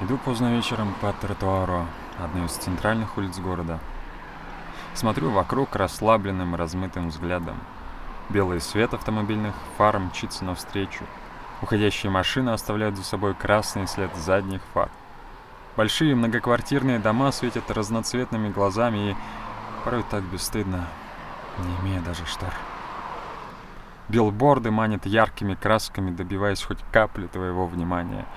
Иду поздно вечером по тротуару одной из центральных улиц города. Смотрю вокруг расслабленным, размытым взглядом. Белый свет автомобильных фар мчится навстречу. Уходящие машины оставляют за собой красный след задних фар. Большие многоквартирные дома светят разноцветными глазами и порой так бесстыдно, не имея даже штор. Билборды манят яркими красками, добиваясь хоть капли твоего внимания —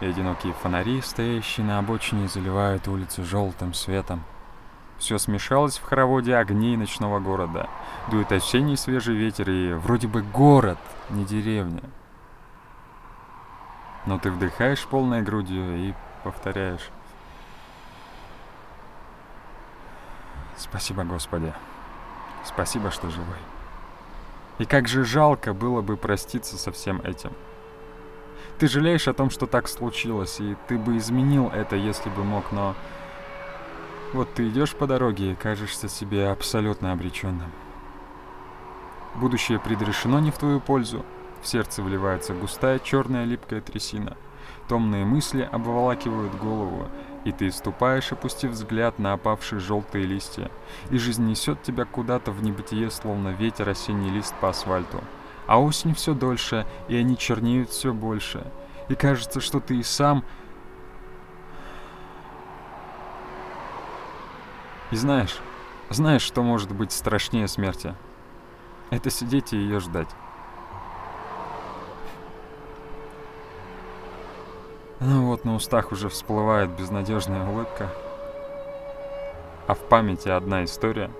и одинокие фонари, стоящие на обочине, заливают улицу желтым светом. Все смешалось в хороводе огней ночного города. Дует осенний свежий ветер, и вроде бы город, не деревня. Но ты вдыхаешь полной грудью и повторяешь. Спасибо, Господи. Спасибо, что живой. И как же жалко было бы проститься со всем этим. Ты жалеешь о том, что так случилось, и ты бы изменил это, если бы мог, но... Вот ты идешь по дороге и кажешься себе абсолютно обреченным. Будущее предрешено не в твою пользу. В сердце вливается густая черная липкая трясина. Томные мысли обволакивают голову, и ты ступаешь, опустив взгляд на опавшие желтые листья, и жизнь несет тебя куда-то в небытие, словно ветер осенний лист по асфальту. А осень все дольше, и они чернеют все больше. И кажется, что ты и сам... И знаешь, знаешь, что может быть страшнее смерти? Это сидеть и ее ждать. Ну вот на устах уже всплывает безнадежная улыбка. А в памяти одна история.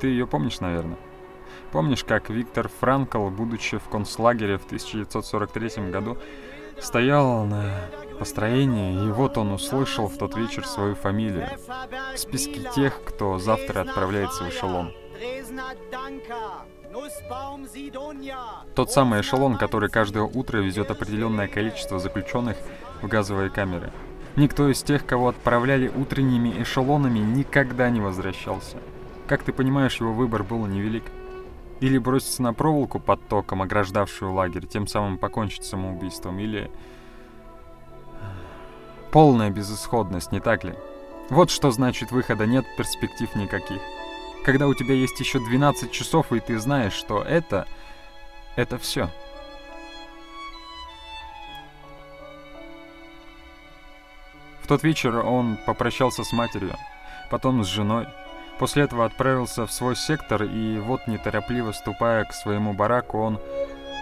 Ты ее помнишь, наверное? Помнишь, как Виктор Франкл, будучи в концлагере в 1943 году, стоял на построении, и вот он услышал в тот вечер свою фамилию в списке тех, кто завтра отправляется в эшелон. Тот самый эшелон, который каждое утро везет определенное количество заключенных в газовые камеры. Никто из тех, кого отправляли утренними эшелонами, никогда не возвращался. Как ты понимаешь, его выбор был невелик. Или броситься на проволоку под током, ограждавшую лагерь, тем самым покончить самоубийством, или... Полная безысходность, не так ли? Вот что значит выхода нет, перспектив никаких. Когда у тебя есть еще 12 часов, и ты знаешь, что это... Это все. В тот вечер он попрощался с матерью, потом с женой, После этого отправился в свой сектор, и вот, неторопливо ступая к своему бараку, он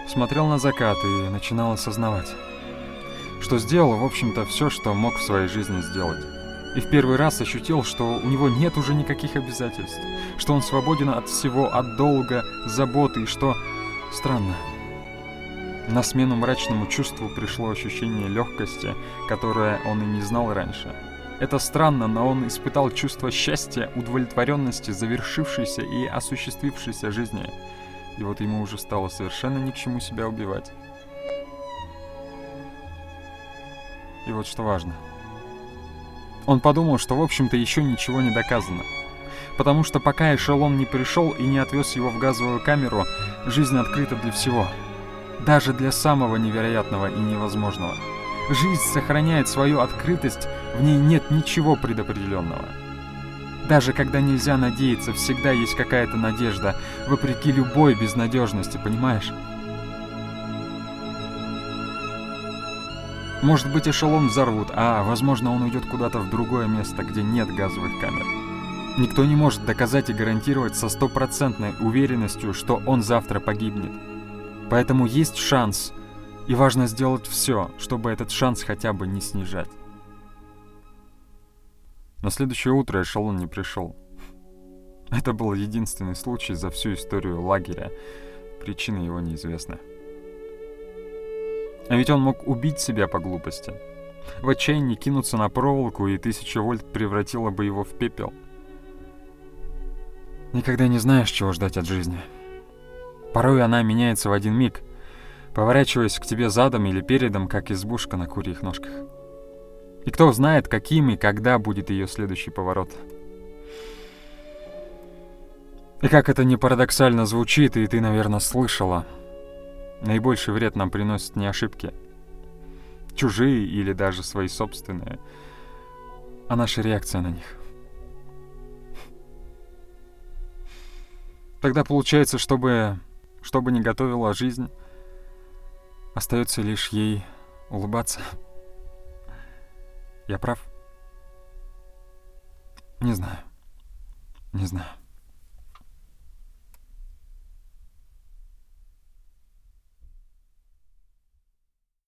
смотрел на закат и начинал осознавать, что сделал, в общем-то, все, что мог в своей жизни сделать. И в первый раз ощутил, что у него нет уже никаких обязательств, что он свободен от всего, от долга, заботы, и что... Странно. На смену мрачному чувству пришло ощущение легкости, которое он и не знал раньше. Это странно, но он испытал чувство счастья, удовлетворенности, завершившейся и осуществившейся жизни. И вот ему уже стало совершенно ни к чему себя убивать. И вот что важно. Он подумал, что в общем-то еще ничего не доказано. Потому что пока эшелон не пришел и не отвез его в газовую камеру, жизнь открыта для всего. Даже для самого невероятного и невозможного. Жизнь сохраняет свою открытость, в ней нет ничего предопределенного. Даже когда нельзя надеяться, всегда есть какая-то надежда, вопреки любой безнадежности, понимаешь? Может быть, эшелон взорвут, а, возможно, он уйдет куда-то в другое место, где нет газовых камер. Никто не может доказать и гарантировать со стопроцентной уверенностью, что он завтра погибнет. Поэтому есть шанс, и важно сделать все, чтобы этот шанс хотя бы не снижать. На следующее утро эшелон не пришел. Это был единственный случай за всю историю лагеря. Причина его неизвестна. А ведь он мог убить себя по глупости. В отчаянии кинуться на проволоку, и тысяча вольт превратила бы его в пепел. Никогда не знаешь, чего ждать от жизни. Порой она меняется в один миг — поворачиваясь к тебе задом или передом, как избушка на курьих ножках. И кто знает, каким и когда будет ее следующий поворот. И как это не парадоксально звучит, и ты, наверное, слышала, наибольший вред нам приносят не ошибки. чужие или даже свои собственные, а наша реакция на них. Тогда получается, чтобы, чтобы не готовила жизнь, остается лишь ей улыбаться. Я прав? Не знаю. Не знаю.